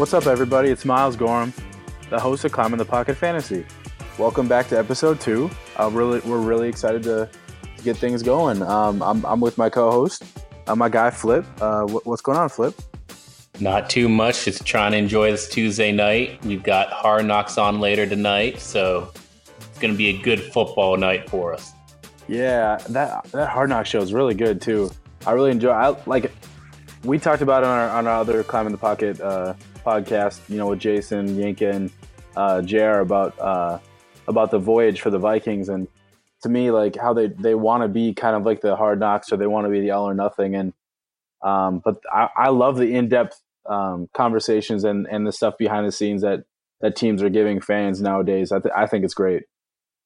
What's up, everybody? It's Miles Gorham, the host of Climbing the Pocket Fantasy. Welcome back to episode two. Uh, really, we're really excited to, to get things going. Um, I'm, I'm with my co-host, uh, my guy Flip. Uh, wh- what's going on, Flip? Not too much. Just trying to enjoy this Tuesday night. We've got Hard Knocks on later tonight, so it's going to be a good football night for us. Yeah, that that Hard Knock show is really good too. I really enjoy. I like. We talked about it on our on our other Climbing the Pocket uh, podcast. You know, with Jason Yanka and uh, Jr. about uh, about the voyage for the Vikings, and to me, like how they they want to be kind of like the Hard Knocks, or they want to be the All or Nothing, and um, but I, I love the in depth um, conversations and and the stuff behind the scenes that that teams are giving fans nowadays. I, th- I think it's great.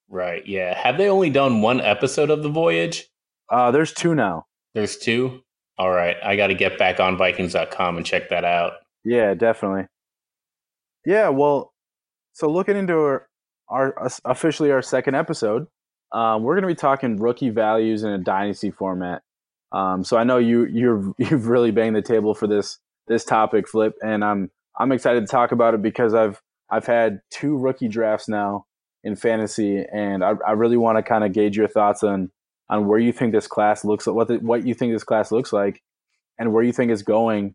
Right. Yeah. Have they only done one episode of The Voyage? Uh, there's two now. There's two? All right. I got to get back on Vikings.com and check that out. Yeah, definitely. Yeah, well, so looking into our, our officially our second episode, um, we're going to be talking rookie values in a dynasty format. Um, so I know you you're you've really banged the table for this this topic, Flip, and I'm I'm excited to talk about it because I've I've had two rookie drafts now in fantasy, and I, I really want to kind of gauge your thoughts on on where you think this class looks what the, what you think this class looks like, and where you think it's going,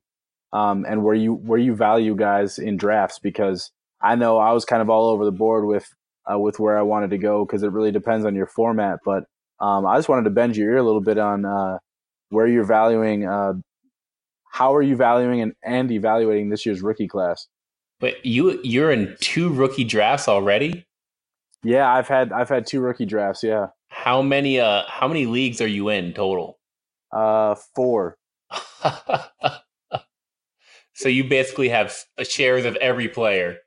um, and where you where you value guys in drafts because I know I was kind of all over the board with uh, with where I wanted to go because it really depends on your format, but um, I just wanted to bend your ear a little bit on uh, where you're valuing. Uh, how are you valuing and, and evaluating this year's rookie class? But you you're in two rookie drafts already. Yeah, I've had I've had two rookie drafts. Yeah. How many uh how many leagues are you in total? Uh, four. so you basically have shares of every player.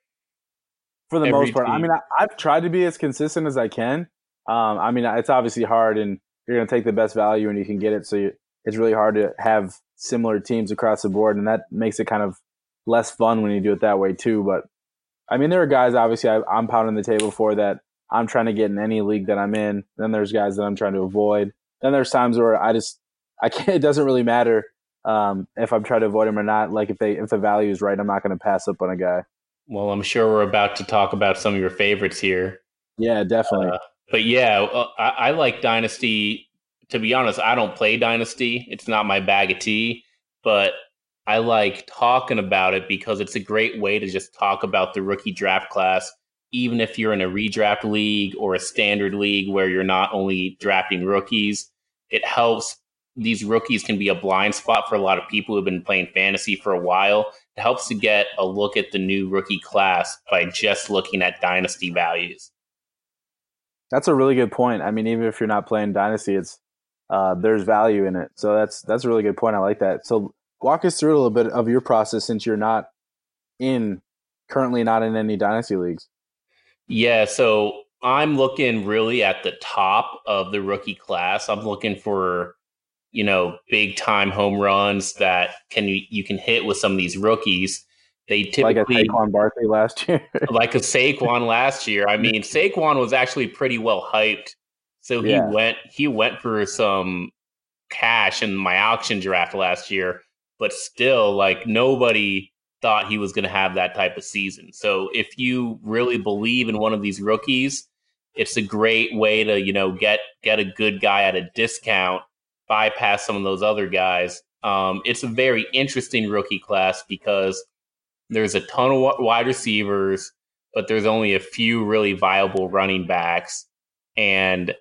For the most part, team. I mean, I, have tried to be as consistent as I can. Um, I mean, it's obviously hard, and you're going to take the best value and you can get it. So you, it's really hard to have similar teams across the board, and that makes it kind of less fun when you do it that way too. But I mean, there are guys obviously I, I'm pounding the table for that I'm trying to get in any league that I'm in. Then there's guys that I'm trying to avoid. Then there's times where I just I can't. It doesn't really matter um, if I'm trying to avoid him or not. Like if they if the value is right, I'm not going to pass up on a guy. Well, I'm sure we're about to talk about some of your favorites here. Yeah, definitely. Uh, but yeah, I, I like Dynasty. To be honest, I don't play Dynasty. It's not my bag of tea. But I like talking about it because it's a great way to just talk about the rookie draft class, even if you're in a redraft league or a standard league where you're not only drafting rookies. It helps. These rookies can be a blind spot for a lot of people who've been playing fantasy for a while. It helps to get a look at the new rookie class by just looking at dynasty values. That's a really good point. I mean, even if you're not playing dynasty, it's uh, there's value in it. So that's that's a really good point. I like that. So walk us through a little bit of your process since you're not in currently not in any dynasty leagues. Yeah, so I'm looking really at the top of the rookie class. I'm looking for you know big time home runs that can you can hit with some of these rookies. They typically like a Saquon Barkley last year, like a Saquon last year. I mean, Saquon was actually pretty well hyped, so he yeah. went he went for some cash in my auction draft last year but still, like nobody thought he was going to have that type of season. So if you really believe in one of these rookies, it's a great way to you know get get a good guy at a discount, bypass some of those other guys. Um, it's a very interesting rookie class because there's a ton of wide receivers, but there's only a few really viable running backs. And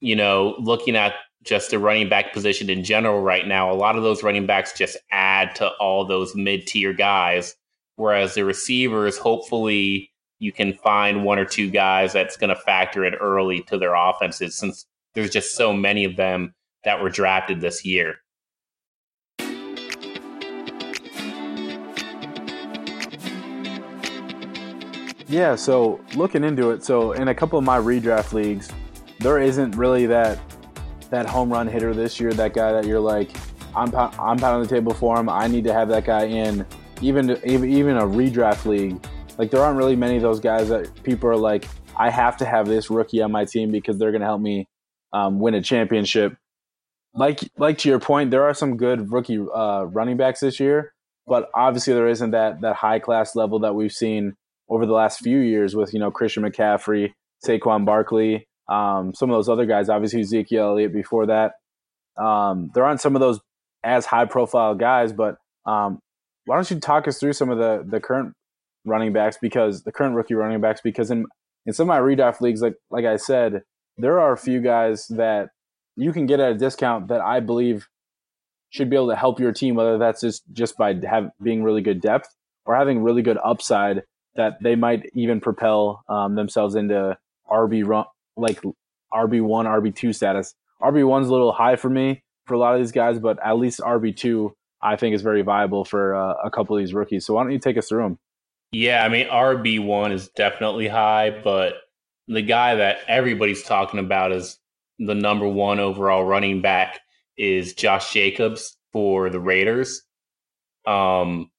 you know, looking at just the running back position in general right now, a lot of those running backs just add to all those mid tier guys. Whereas the receivers, hopefully, you can find one or two guys that's going to factor in early to their offenses since there's just so many of them that were drafted this year. Yeah, so looking into it, so in a couple of my redraft leagues, there isn't really that that home run hitter this year, that guy that you're like, I'm I'm pounding the table for him. I need to have that guy in, even even even a redraft league. Like there aren't really many of those guys that people are like, I have to have this rookie on my team because they're going to help me um, win a championship. Like like to your point, there are some good rookie uh, running backs this year, but obviously there isn't that that high class level that we've seen over the last few years with you know Christian McCaffrey, Saquon Barkley, um, some of those other guys. Obviously Ezekiel Elliott before that. Um, there aren't some of those as high profile guys, but um, why don't you talk us through some of the the current running backs because the current rookie running backs because in in some of my redraft leagues, like like I said, there are a few guys that you can get at a discount that I believe should be able to help your team, whether that's just just by have, being really good depth or having really good upside that they might even propel um, themselves into RB run like RB one, RB two status. RB one's a little high for me for a lot of these guys, but at least RB two I think is very viable for uh, a couple of these rookies. So why don't you take us through them? Yeah, I mean RB one is definitely high, but the guy that everybody's talking about is the number one overall running back is Josh Jacobs for the Raiders. Um,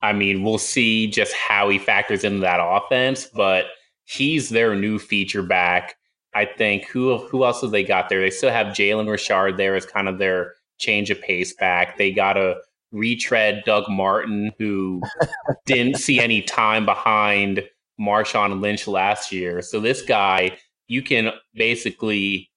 I mean, we'll see just how he factors into that offense, but he's their new feature back. I think who who else have they got there? They still have Jalen Richard there as kind of their change of pace back. They got a retread Doug Martin, who didn't see any time behind Marshawn Lynch last year. So this guy, you can basically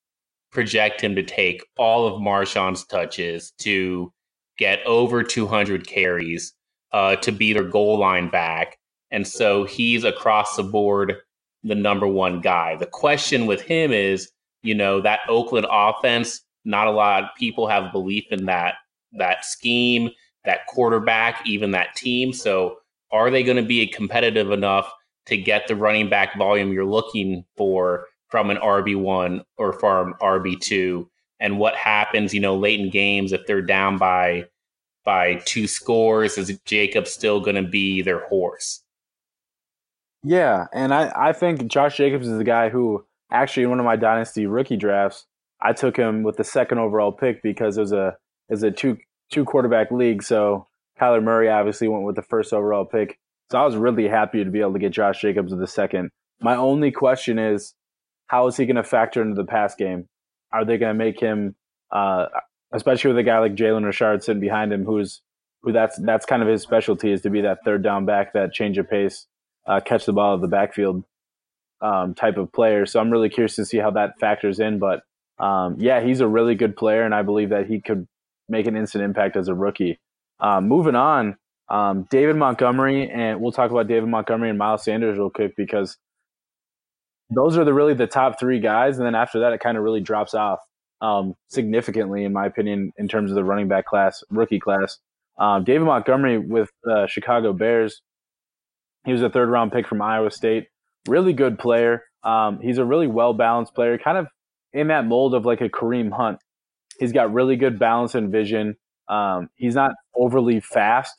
project him to take all of Marshawn's touches to get over 200 carries uh, to be their goal line back. And so he's across the board the number one guy. The question with him is, you know, that Oakland offense, not a lot of people have belief in that that scheme, that quarterback, even that team. So are they going to be competitive enough to get the running back volume you're looking for from an RB1 or from RB2? And what happens, you know, late in games if they're down by by two scores, is Jacob still going to be their horse? Yeah, and I, I think Josh Jacobs is the guy who actually in one of my dynasty rookie drafts, I took him with the second overall pick because it was a is a two two quarterback league. So Kyler Murray obviously went with the first overall pick. So I was really happy to be able to get Josh Jacobs with the second. My only question is, how is he going to factor into the pass game? Are they going to make him, uh, especially with a guy like Jalen Richard sitting behind him, who's who that's that's kind of his specialty is to be that third down back, that change of pace, uh, catch the ball of the backfield um, type of player. So I'm really curious to see how that factors in. But um, yeah, he's a really good player, and I believe that he could make an instant impact as a rookie. Um, moving on, um, David Montgomery, and we'll talk about David Montgomery and Miles Sanders real quick because those are the really the top three guys, and then after that, it kind of really drops off um, significantly, in my opinion, in terms of the running back class, rookie class. Um, David Montgomery with uh, Chicago Bears, he was a third round pick from Iowa State. Really good player. Um, he's a really well balanced player, kind of in that mold of like a Kareem Hunt. He's got really good balance and vision. Um, he's not overly fast,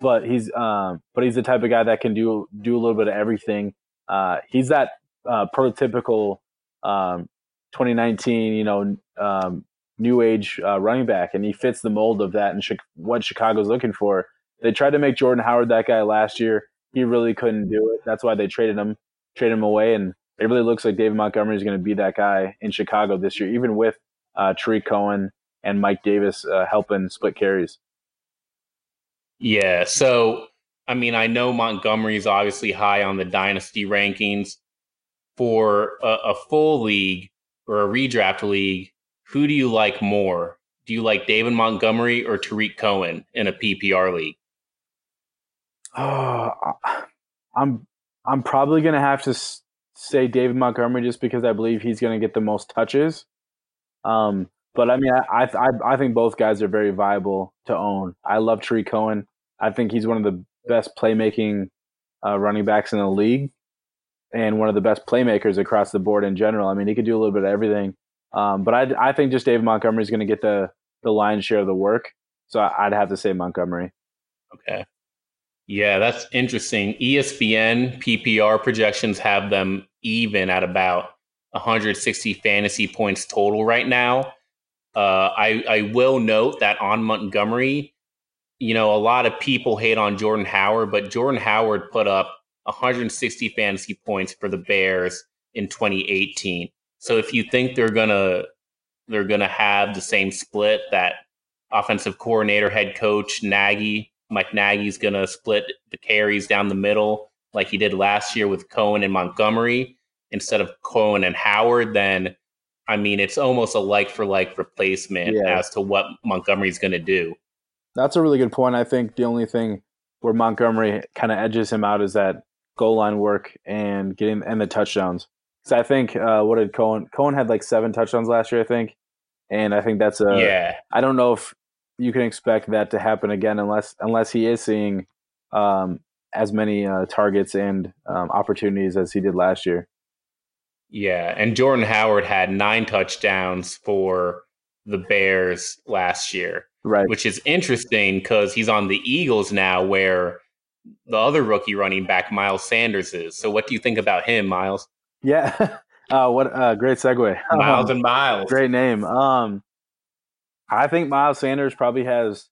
but he's um, but he's the type of guy that can do do a little bit of everything. Uh, he's that uh, prototypical um, 2019, you know, um, new age uh, running back, and he fits the mold of that and sh- what Chicago's looking for. They tried to make Jordan Howard that guy last year. He really couldn't do it. That's why they traded him, traded him away, and it really looks like David Montgomery is going to be that guy in Chicago this year, even with uh, Tarik Cohen and Mike Davis uh, helping split carries. Yeah. So, I mean, I know Montgomery is obviously high on the dynasty rankings. For a, a full league or a redraft league, who do you like more? Do you like David Montgomery or Tarik Cohen in a PPR league? Oh, I'm I'm probably gonna have to say David Montgomery just because I believe he's gonna get the most touches. Um, but I mean, I, I I think both guys are very viable to own. I love Tarik Cohen. I think he's one of the best playmaking uh, running backs in the league, and one of the best playmakers across the board in general. I mean, he could do a little bit of everything. Um, but I I think just David Montgomery is going to get the the lion's share of the work. So I'd have to say Montgomery. Okay. Yeah, that's interesting. ESPN PPR projections have them even at about 160 fantasy points total right now. Uh, I, I will note that on Montgomery, you know, a lot of people hate on Jordan Howard, but Jordan Howard put up 160 fantasy points for the Bears in 2018. So if you think they're gonna they're gonna have the same split that offensive coordinator, head coach Nagy Mike Nagy's going to split the carries down the middle like he did last year with Cohen and Montgomery instead of Cohen and Howard, then I mean, it's almost a like for like replacement yeah. as to what Montgomery's going to do. That's a really good point. I think the only thing where Montgomery kind of edges him out is that goal line work and getting and the touchdowns. So I think uh, what did Cohen? Cohen had like seven touchdowns last year, I think, and I think that's a. Yeah. I don't know if you can expect that to happen again unless unless he is seeing um, as many uh, targets and um, opportunities as he did last year. Yeah, and Jordan Howard had nine touchdowns for the Bears last year, right? Which is interesting because he's on the Eagles now, where the other rookie running back Miles Sanders is. So, what do you think about him, Miles? Yeah, uh, what uh, great segue, Miles and Miles, great name. Um, I think Miles Sanders probably has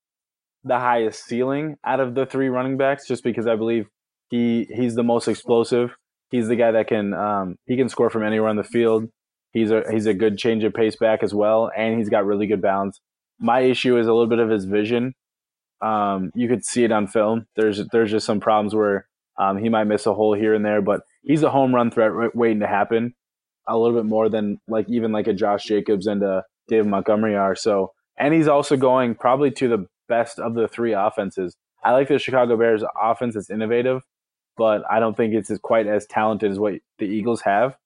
the highest ceiling out of the three running backs, just because I believe he he's the most explosive. He's the guy that can um, he can score from anywhere on the field. He's a he's a good change of pace back as well, and he's got really good balance. My issue is a little bit of his vision. Um, you could see it on film. There's there's just some problems where um, he might miss a hole here and there, but he's a home run threat waiting to happen. A little bit more than like even like a Josh Jacobs and a David Montgomery are. So, and he's also going probably to the best of the three offenses. I like the Chicago Bears offense. It's innovative, but I don't think it's quite as talented as what the Eagles have.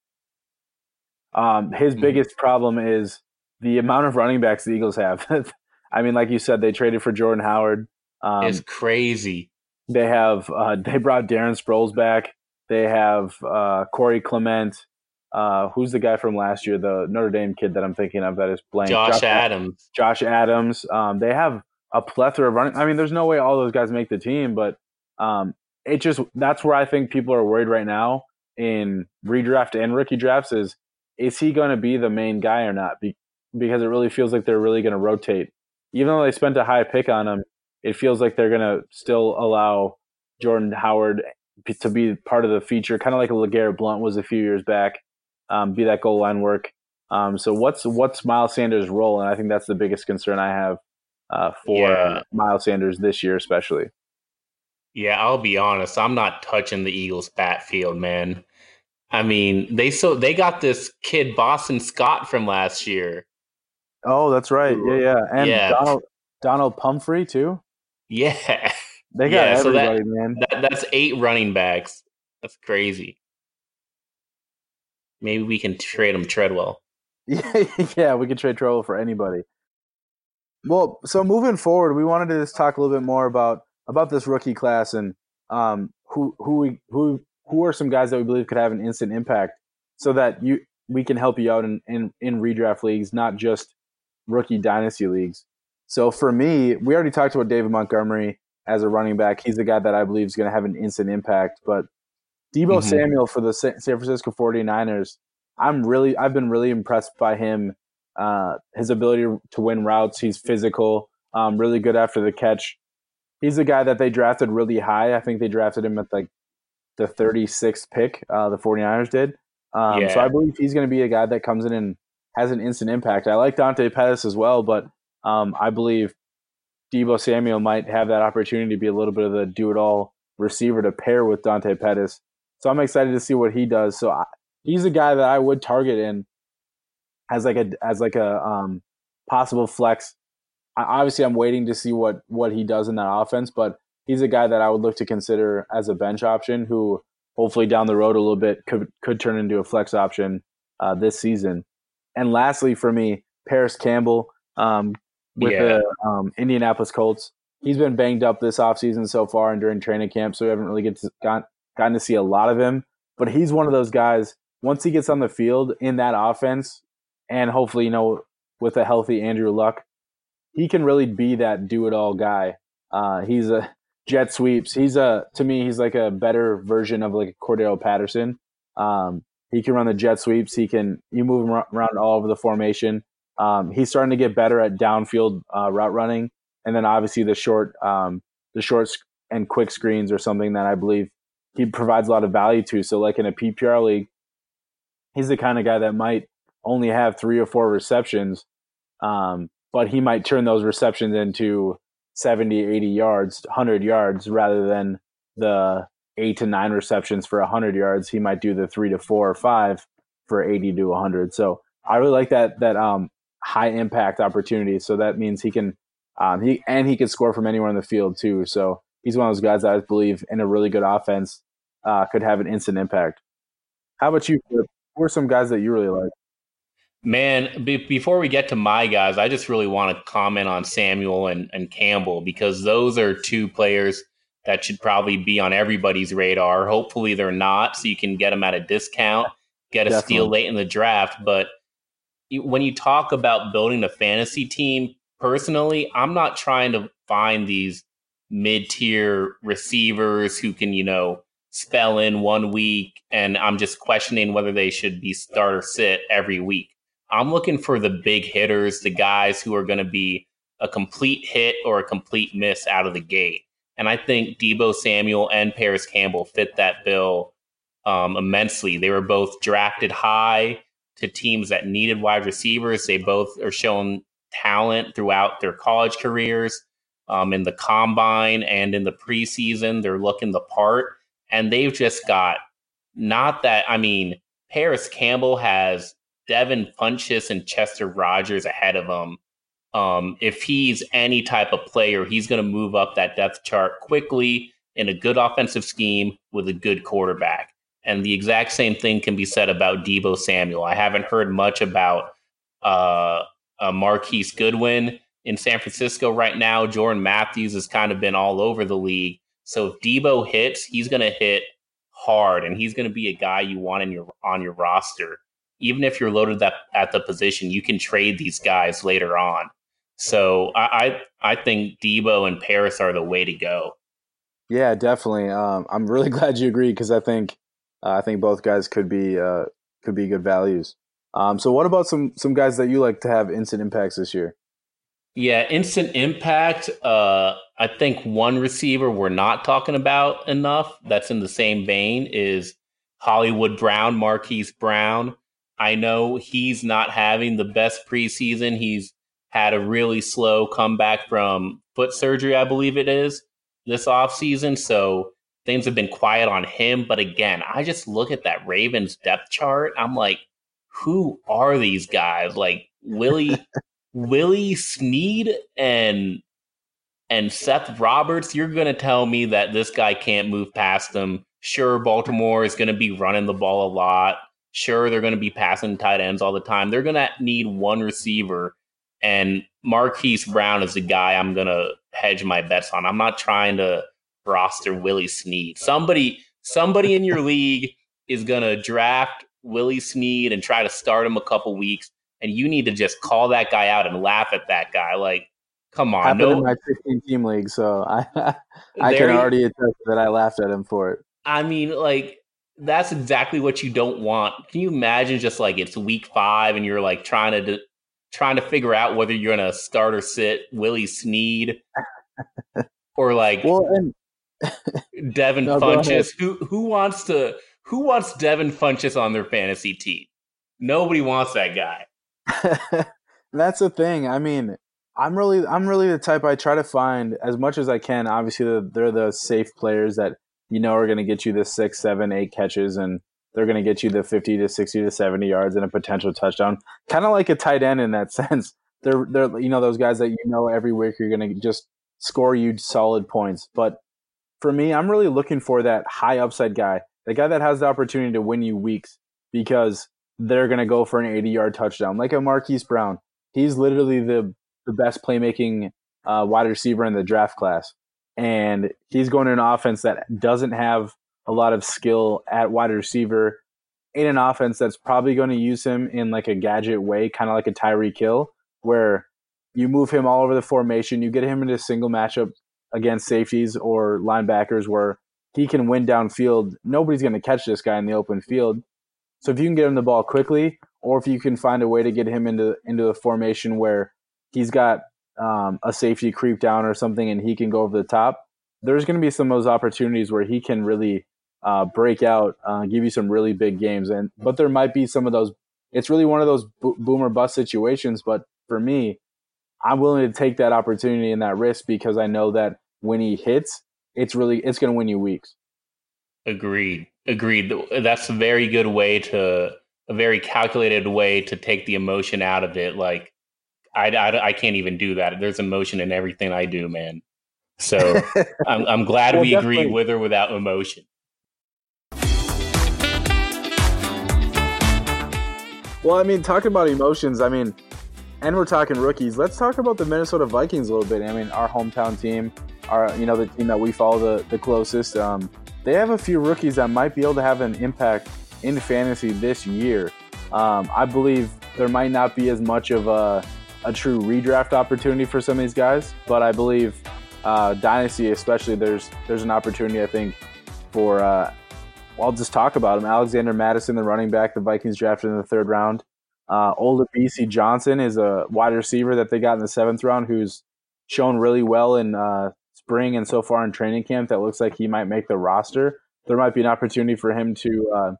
Um, his mm-hmm. biggest problem is the amount of running backs the Eagles have. I mean, like you said, they traded for Jordan Howard. Um, it's crazy. They have uh, they brought Darren Sproles back. They have uh, Corey Clement. Uh, who's the guy from last year? The Notre Dame kid that I'm thinking of that is blank. Josh, Josh Adams. Josh Adams. Um, they have a plethora of running. I mean, there's no way all those guys make the team, but um, it just that's where I think people are worried right now in redraft and rookie drafts is is he going to be the main guy or not? Be, because it really feels like they're really going to rotate. Even though they spent a high pick on him, it feels like they're going to still allow Jordan Howard to be part of the feature, kind of like a LeGarrette Blunt was a few years back. Um, be that goal line work. Um, so what's what's Miles Sanders' role? And I think that's the biggest concern I have uh, for yeah. Miles Sanders this year, especially. Yeah, I'll be honest. I'm not touching the Eagles' backfield, man. I mean, they so they got this kid Boston Scott from last year. Oh, that's right. Yeah, yeah, and yeah. Donald Donnel Pumphrey too. Yeah, they got yeah, everybody, so that, man. That, that's eight running backs. That's crazy. Maybe we can trade him Treadwell. Yeah, yeah, we can trade Treadwell for anybody. Well, so moving forward, we wanted to just talk a little bit more about about this rookie class and um, who who we who who are some guys that we believe could have an instant impact, so that you we can help you out in in, in redraft leagues, not just rookie dynasty leagues. So for me, we already talked about David Montgomery as a running back. He's the guy that I believe is going to have an instant impact. But Deebo mm-hmm. Samuel for the San Francisco 49ers, I'm really I've been really impressed by him uh, his ability to win routes. He's physical, um, really good after the catch. He's a guy that they drafted really high. I think they drafted him at like the 36th pick. Uh, the 49ers did. Um, yeah. So I believe he's going to be a guy that comes in and has an instant impact. I like Dante Pettis as well, but um, I believe Deebo Samuel might have that opportunity to be a little bit of the do-it-all receiver to pair with Dante Pettis. So I'm excited to see what he does. So I, he's a guy that I would target in as like a as like a um, possible flex. I, obviously, I'm waiting to see what what he does in that offense, but he's a guy that I would look to consider as a bench option who hopefully down the road a little bit could could turn into a flex option uh, this season. And lastly, for me, Parris Campbell um, with yeah. the um, Indianapolis Colts. He's been banged up this offseason so far and during training camp, so we haven't really get to, got, gotten to see a lot of him. But he's one of those guys. Once he gets on the field in that offense, and hopefully, you know, with a healthy Andrew Luck, he can really be that do it all guy. Uh, he's a jet sweeps. He's a to me, he's like a better version of like a Cordarrelle Patterson. Um, he can run the jet sweeps. He can you move him around all over the formation. Um, he's starting to get better at downfield uh, route running, and then obviously the short um, the short and quick screens are something that I believe he provides a lot of value to. So like in a PPR league, he's the kind of guy that might only have three or four receptions, um, but he might turn those receptions into 70, 80 yards, 100 yards, rather than the eight to nine receptions for 100 yards. He might do the three to four or five for 80 to 100. So I really like that that um, high impact opportunity. So that means he can um, he and he can score from anywhere in the field too. So he's one of those guys that I believe in a really good offense uh, could have an instant impact. How about you? Who are some guys that you really like? Man, be- before we get to my guys, I just really want to comment on Samuel and, and Campbell because those are two players that should probably be on everybody's radar. Hopefully, they're not, so you can get them at a discount, get a Definitely. steal late in the draft. But when you talk about building a fantasy team, personally, I'm not trying to find these mid tier receivers who can, you know, spell in one week and I'm just questioning whether they should be start or sit every week. I'm looking for the big hitters, the guys who are going to be a complete hit or a complete miss out of the gate. And I think Deebo Samuel and Parris Campbell fit that bill um, immensely. They were both drafted high to teams that needed wide receivers. They both are showing talent throughout their college careers. Um, in the combine and in the preseason, they're looking the part. And they've just got not that, I mean, Parris Campbell has Devin Funchess and Chester Rogers ahead of him. Um, if he's any type of player, he's going to move up that depth chart quickly in a good offensive scheme with a good quarterback. And the exact same thing can be said about Deebo Samuel. I haven't heard much about uh, uh, Marquise Goodwin in San Francisco right now. Jordan Matthews has kind of been all over the league. So if Deebo hits, he's going to hit hard, and he's going to be a guy you want in your on your roster even if you're loaded that at the position, you can trade these guys later on. So I I, I think Deebo and Parris are the way to go. Yeah, definitely. Um, I'm really glad you agree because I think uh, I think both guys could be uh, could be good values. Um, so what about some some guys that you like to have instant impacts this year? Yeah, instant impact. Uh, I think one receiver we're not talking about enough that's in the same vein is Hollywood Brown, Marquise Brown. I know he's not having the best preseason. He's had a really slow comeback from foot surgery, I believe it is, this offseason. So things have been quiet on him. But again, I just look at that Ravens depth chart. I'm like, who are these guys? Like Willie Willie Snead and and Seth Roberts, you're gonna tell me that this guy can't move past them. Sure, Baltimore is gonna be running the ball a lot. Sure, they're going to be passing tight ends all the time. They're going to need one receiver, and Marquise Brown is the guy I'm going to hedge my bets on. I'm not trying to roster Willie Snead. Somebody, somebody in your league is going to draft Willie Snead and try to start him a couple weeks, and you need to just call that guy out and laugh at that guy. Like, come on, happened no, in my 15 team league, so I I can already attest that I laughed at him for it. I mean, like that's exactly what you don't want. Can you imagine just like it's week five and you're like trying to trying to figure out whether you're gonna start or sit Willie Snead or like well, and, Devin no, Funchess. Who who wants to who wants Devin Funchess on their fantasy team? Nobody wants that guy. that's the thing. I mean, I'm really I'm really the type I try to find as much as I can. Obviously, they're the safe players that you know are going to get you the six, seven, eight catches, and they're going to get you the 50 to 60 to 70 yards and a potential touchdown. Kind of like a tight end in that sense. They're they're you know those guys that you know every week you're going to just score you solid points. But for me, I'm really looking for that high upside guy, the guy that has the opportunity to win you weeks because they're going to go for an 80 yard touchdown, like a Marquise Brown. He's literally the the best playmaking uh, wide receiver in the draft class and he's going to an offense that doesn't have a lot of skill at wide receiver in an offense that's probably going to use him in like a gadget way, kind of like a Tyreek Hill, where you move him all over the formation, you get him into a single matchup against safeties or linebackers where he can win downfield. Nobody's going to catch this guy in the open field. So if you can get him the ball quickly, or if you can find a way to get him into into a formation where he's got um, a safety creep down or something and he can go over the top, there's going to be some of those opportunities where he can really uh, break out, uh, give you some really big games. And but there might be some of those. It's really one of those bo- boomer bust situations. But for me, I'm willing to take that opportunity and that risk because I know that when he hits, it's really it's going to win you weeks. Agreed. Agreed. That's a very good way to a very calculated way to take the emotion out of it. Like I, I, I can't even do that. There's emotion in everything I do, man. So I'm, I'm glad well, we agree with or without emotion. Well, I mean, talking about emotions, I mean, and we're talking rookies. Let's talk about the Minnesota Vikings a little bit. I mean, our hometown team, our you know the team that we follow the, the closest. Um, they have a few rookies that might be able to have an impact in fantasy this year. Um, I believe there might not be as much of a, a true redraft opportunity for some of these guys, but I believe uh, dynasty, especially, there's there's an opportunity I think for. Uh, I'll just talk about him. Alexander Mattison, the running back, the Vikings drafted in the third round. Uh, Olabisi Johnson is a wide receiver that they got in the seventh round, who's shown really well in uh, spring and so far in training camp. That looks like he might make the roster. There might be an opportunity for him to uh,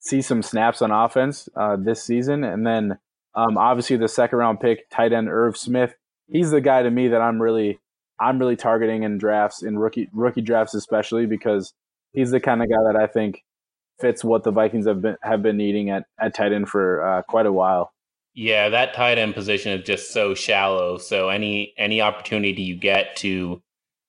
see some snaps on offense uh, this season, and then um, obviously the second round pick, tight end Irv Smith. He's the guy to me that I'm really I'm really targeting in drafts in rookie rookie drafts especially because he's the kind of guy that I think fits what the Vikings have been have been needing at, at tight end for uh, quite a while. Yeah, that tight end position is just so shallow. So any any opportunity you get to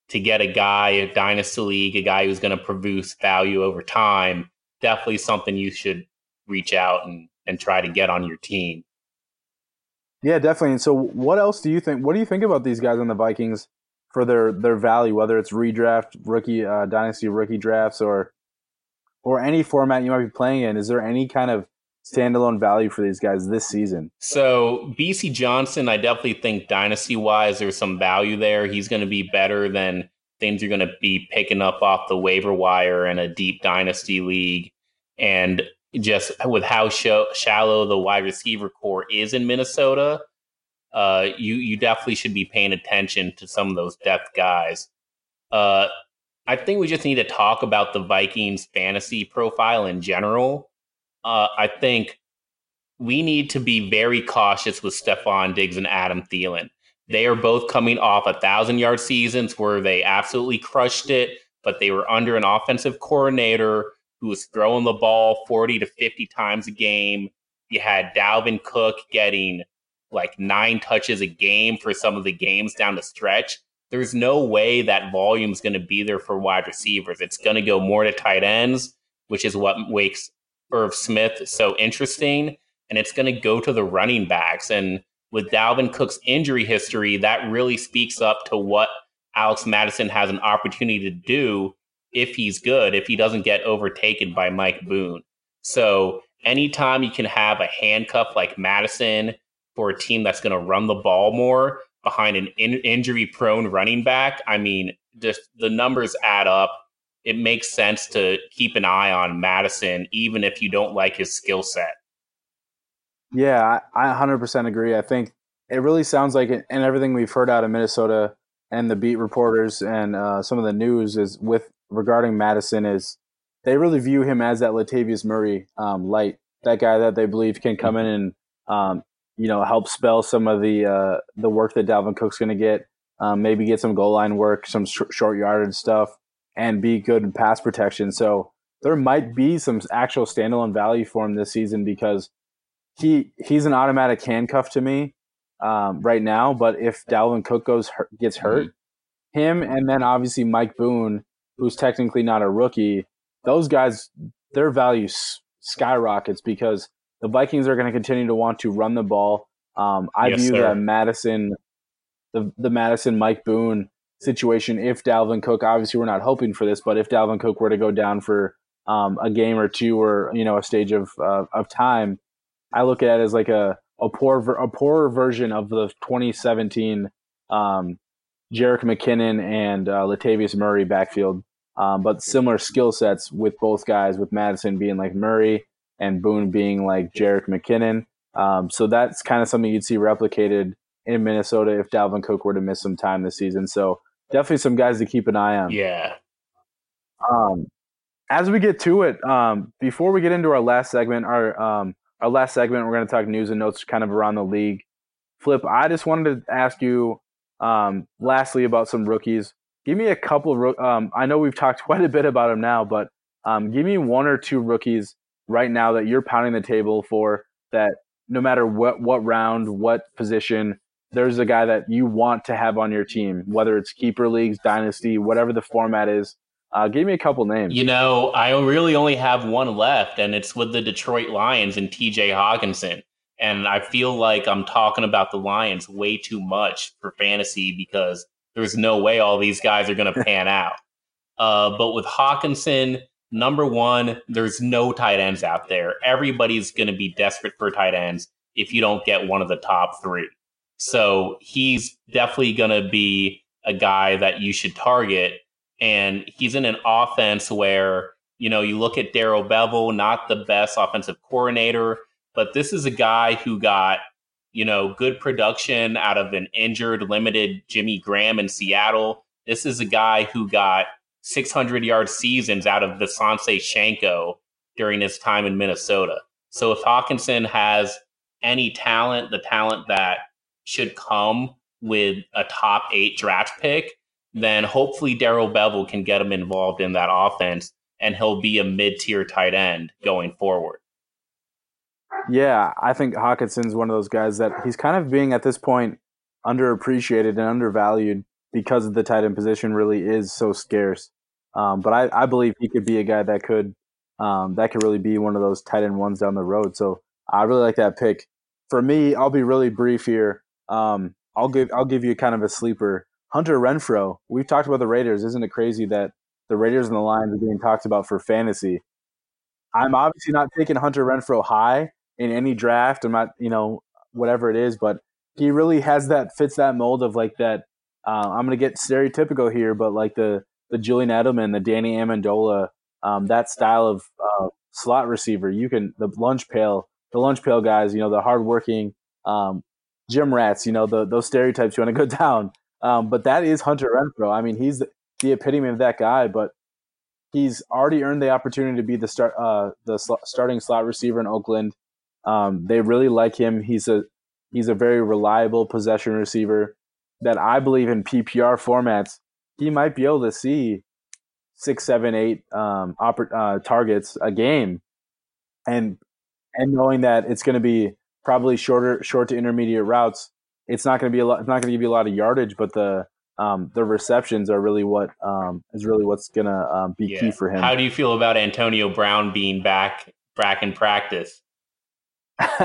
to get a guy, a dynasty league, a guy who's going to produce value over time, definitely something you should reach out and and try to get on your team. Yeah, definitely. And so, what else do you think? What do you think about these guys on the Vikings for their their value, whether it's redraft, rookie, uh, dynasty rookie drafts, or or any format you might be playing in, is there any kind of standalone value for these guys this season? So Bisi Johnson, I definitely think dynasty wise, there's some value there. He's going to be better than things you're going to be picking up off the waiver wire in a deep dynasty league. And just with how sh- shallow the wide receiver core is in Minnesota, uh, you you definitely should be paying attention to some of those depth guys. Uh, I think we just need to talk about the Vikings fantasy profile in general. Uh, I think we need to be very cautious with Stefon Diggs and Adam Thielen. They are both coming off a thousand yard seasons where they absolutely crushed it, but they were under an offensive coordinator who was throwing the ball 40 to 50 times a game. You had Dalvin Cook getting like nine touches a game for some of the games down the stretch there's no way that volume is going to be there for wide receivers. It's going to go more to tight ends, which is what makes Irv Smith so interesting. And it's going to go to the running backs. And with Dalvin Cook's injury history, that really speaks up to what Alex Mattison has an opportunity to do if he's good, if he doesn't get overtaken by Mike Boone. So anytime you can have a handcuff like Mattison for a team that's going to run the ball more, behind an in- injury prone running back, I mean, just the numbers add up. It makes sense to keep an eye on Mattison, even if you don't like his skill set. Yeah, I, I 100% agree. I think it really sounds like, it, and everything we've heard out of Minnesota and the beat reporters and uh, some of the news is with regarding Mattison is they really view him as that Latavius Murray um, light, that guy that they believe can come in and um, you know, help spell some of the uh, the work that Dalvin Cook's going to get. Um, maybe get some goal line work, some sh- short yardage stuff, and be good in pass protection. So there might be some actual standalone value for him this season because he he's an automatic handcuff to me um, right now. But if Dalvin Cook goes gets hurt, mm-hmm. him and then obviously Mike Boone, who's technically not a rookie, those guys their value skyrockets because the Vikings are going to continue to want to run the ball. Um, I yes, view sir. that Mattison, the the Mattison Mike Boone situation. If Dalvin Cook, obviously we're not hoping for this, but if Dalvin Cook were to go down for um, a game or two or you know a stage of uh, of time, I look at it as like a a poor a poorer version of the 2017 um, Jerick McKinnon and uh, Latavius Murray backfield, um, but similar skill sets with both guys. With Mattison being like Murray and Boone being like Jerick McKinnon. Um, so that's kind of something you'd see replicated in Minnesota if Dalvin Cook were to miss some time this season. So definitely some guys to keep an eye on. Yeah. Um, as we get to it, um, before we get into our last segment, our um, our last segment, we're going to talk news and notes kind of around the league. Flip, I just wanted to ask you, um, lastly, about some rookies. Give me a couple. Um, I know we've talked quite a bit about them now, but um, give me one or two rookies right now that you're pounding the table for. That no matter what what round, what position, there's a guy that you want to have on your team, whether it's keeper leagues, dynasty, whatever the format is. Uh, give me a couple names. You know, I really only have one left, and it's with the Detroit Lions and TJ Hockenson. And I feel like I'm talking about the Lions way too much for fantasy because there's no way all these guys are going to pan out. Uh, but with Hockenson, number one, there's no tight ends out there. Everybody's going to be desperate for tight ends if you don't get one of the top three. So he's definitely going to be a guy that you should target. And he's in an offense where, you know, you look at Darrell Bevell, not the best offensive coordinator, but this is a guy who got, you know, good production out of an injured, limited Jimmy Graham in Seattle. This is a guy who got 600 yard seasons out of Visanthe Shiancoe during his time in Minnesota. So if Hockenson has any talent, the talent that should come with a top eight draft pick, then hopefully Darrell Bevell can get him involved in that offense and he'll be a mid tier tight end going forward. Yeah, I think Hockenson's one of those guys that he's kind of being at this point underappreciated and undervalued because of the tight end position really is so scarce. Um, but I, I believe he could be a guy that could um, that could really be one of those tight end ones down the road. So I really like that pick. For me, I'll be really brief here. Um, I'll give I'll give you kind of a sleeper. Hunter Renfrow. We've talked about the Raiders. Isn't it crazy that the Raiders and the Lions are being talked about for fantasy? I'm obviously not taking Hunter Renfrow high in any draft. I'm not, you know, whatever it is, but he really has that fits that mold of like that. Uh, I'm gonna get stereotypical here, but like the the Julian Edelman, the Danny Amendola, um, that style of uh, slot receiver. You can the lunch pail, the lunch pail guys. You know, the hardworking um, gym rats. You know, the, those stereotypes you want to go down. Um, but that is Hunter Renfrow. I mean, he's the, the, epitome of that guy. But he's already earned the opportunity to be the start uh, the sl- starting slot receiver in Oakland. Um, they really like him. He's a he's a very reliable possession receiver that I believe in PPR formats he might be able to see six, seven, eight um, oper- uh, targets a game, and and knowing that it's going to be probably shorter, short to intermediate routes, it's not going to be a lot. It's not going to give you a lot of yardage, but the um, the receptions are really what um, is really what's going to um, be yeah. key for him. How do you feel about Antonio Brown being back back in practice?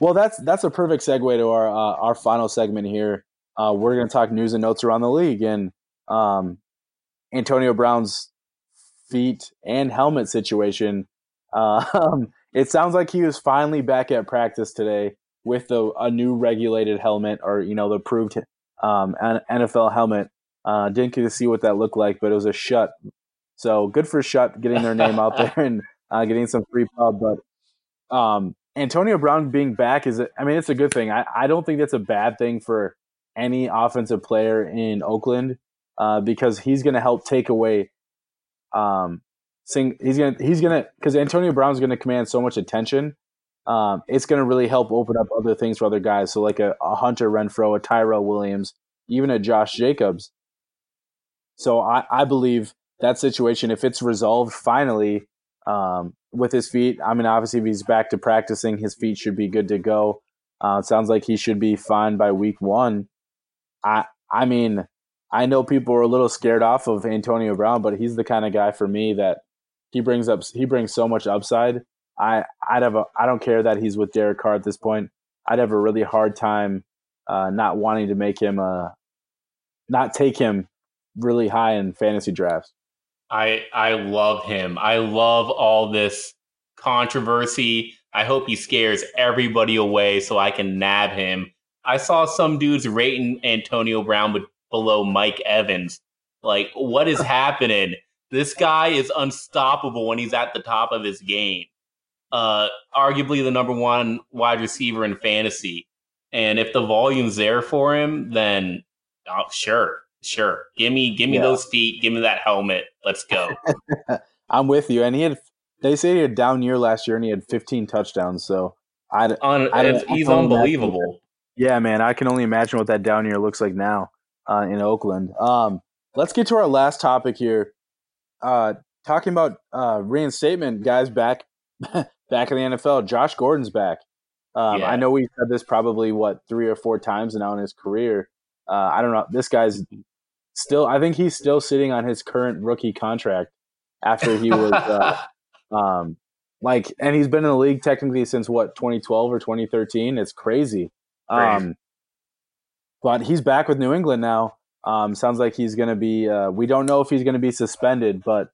well, that's that's a perfect segue to our uh, our final segment here. Uh, we're going to talk news and notes around the league, and um, Antonio Brown's feet and helmet situation. Uh, it sounds like he was finally back at practice today with the, a new regulated helmet or, you know, the approved um, NFL helmet. Uh, didn't get to see what that looked like, but it was a Schutt. So good for Schutt getting their name out there and uh, getting some free pub. But um, Antonio Brown being back is, I mean, it's a good thing. I, I don't think that's a bad thing for any offensive player in Oakland uh, because he's going to help take away. Um, sing, he's gonna he's gonna because Antonio Brown's going to command so much attention. Um, it's going to really help open up other things for other guys. So like a, a Hunter Renfrow, a Tyrell Williams, even a Josh Jacobs. So I, I believe that situation, if it's resolved finally um, with his feet, I mean, obviously if he's back to practicing, his feet should be good to go. Uh, sounds like he should be fine by week one. I I mean, I know people are a little scared off of Antonio Brown, but he's the kind of guy for me that he brings up. He brings so much upside. I I'd have a I don't care that he's with Derek Carr at this point. I'd have a really hard time uh, not wanting to make him uh not take him really high in fantasy drafts. I I love him. I love all this controversy. I hope he scares everybody away so I can nab him. I saw some dudes rating Antonio Brown with below Mike Evans. Like, what is happening? This guy is unstoppable when he's at the top of his game. Uh, arguably the number one wide receiver in fantasy. And if the volume's there for him, then oh, sure, sure. Give me, give me yeah. those feet. Give me that helmet. Let's go. I'm with you. And he had, they say he had down year last year, and he had 15 touchdowns. So I, On, I he's unbelievable. Yeah, man, I can only imagine what that down year looks like now uh, in Oakland. Um, let's get to our last topic here. Uh, talking about uh, reinstatement, guys back back in the NFL. Josh Gordon's back. Um, yeah. I know we've said this probably what three or four times now in his career. Uh, I don't know. This guy's still. I think he's still sitting on his current rookie contract after he was uh, um, like, and he's been in the league technically since what 2012 or 2013. It's crazy. Um, but he's back with New England now. Um, sounds like he's going to be. Uh, we don't know if he's going to be suspended, but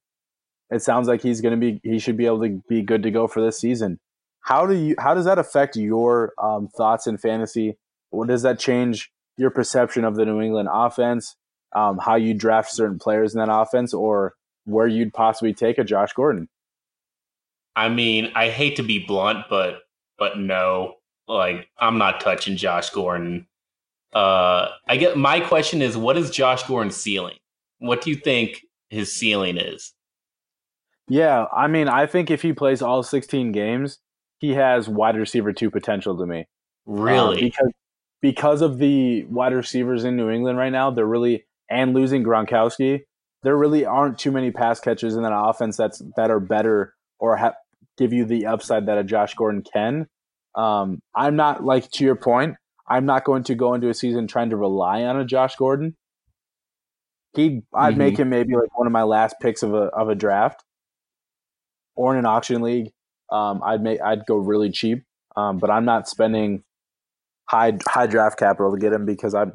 it sounds like he's going to be. He should be able to be good to go for this season. How do you? How does that affect your um, thoughts in fantasy? What does that change your perception of the New England offense? Um, how you draft certain players in that offense, or where you'd possibly take a Josh Gordon? I mean, I hate to be blunt, but but no, like I'm not touching Josh Gordon. Uh, I get my question is, what is Josh Gordon's ceiling? What do you think his ceiling is? Yeah, I mean, I think if he plays all 16 games, he has wide receiver two potential to me. Really? Um, because because of the wide receivers in New England right now, they're really and losing Gronkowski, there really aren't too many pass catchers in that offense that's that are better or ha- give you the upside that a Josh Gordon can. Um, I'm not like to your point. I'm not going to go into a season trying to rely on a Josh Gordon. He, I'd mm-hmm. make him maybe like one of my last picks of a of a draft, or in an auction league. Um, I'd make I'd go really cheap, um, but I'm not spending high high draft capital to get him because I'm.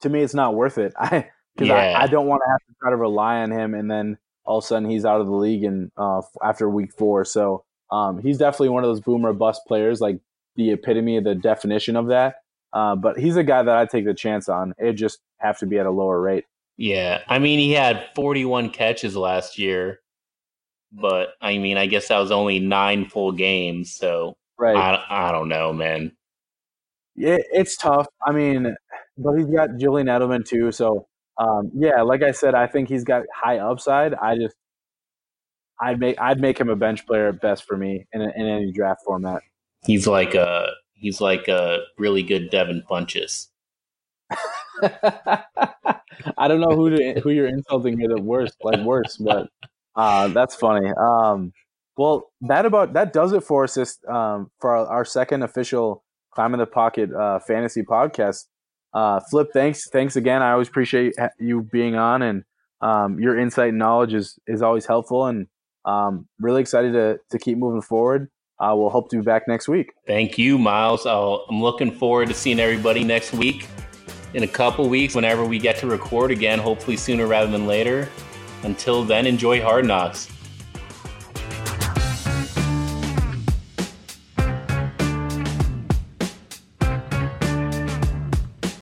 To me, it's not worth it. I because yeah. I, I don't want to have to try to rely on him, and then all of a sudden he's out of the league and uh, after week four. So um, he's definitely one of those boomer bust players, like the epitome of the definition of that. Uh, but he's a guy that I take the chance on. It just have to be at a lower rate. Yeah, I mean he had 41 catches last year, but I mean I guess that was only nine full games, so right. I, I don't know, man. Yeah, it's tough. I mean, but he's got Julian Edelman too, so um, yeah, like I said, I think he's got high upside. I just I'd make I'd make him a bench player at best for me in, a, in any draft format. He's like a he's like a really good Devin Funchess. I don't know who to, who you're insulting here the worst, like worse, but uh, that's funny. Um, well, that about that does it for us this, um, for our, our, second official climb in the pocket uh, fantasy podcast. Uh, Flip, thanks, thanks again. I always appreciate you being on, and um, your insight and knowledge is is always helpful. And um, really excited to to keep moving forward. Uh, we'll hope to be back next week. Thank you, Miles. I'll, I'm looking forward to seeing everybody next week. In a couple weeks, whenever we get to record again, hopefully sooner rather than later. Until then, enjoy Hard Knocks.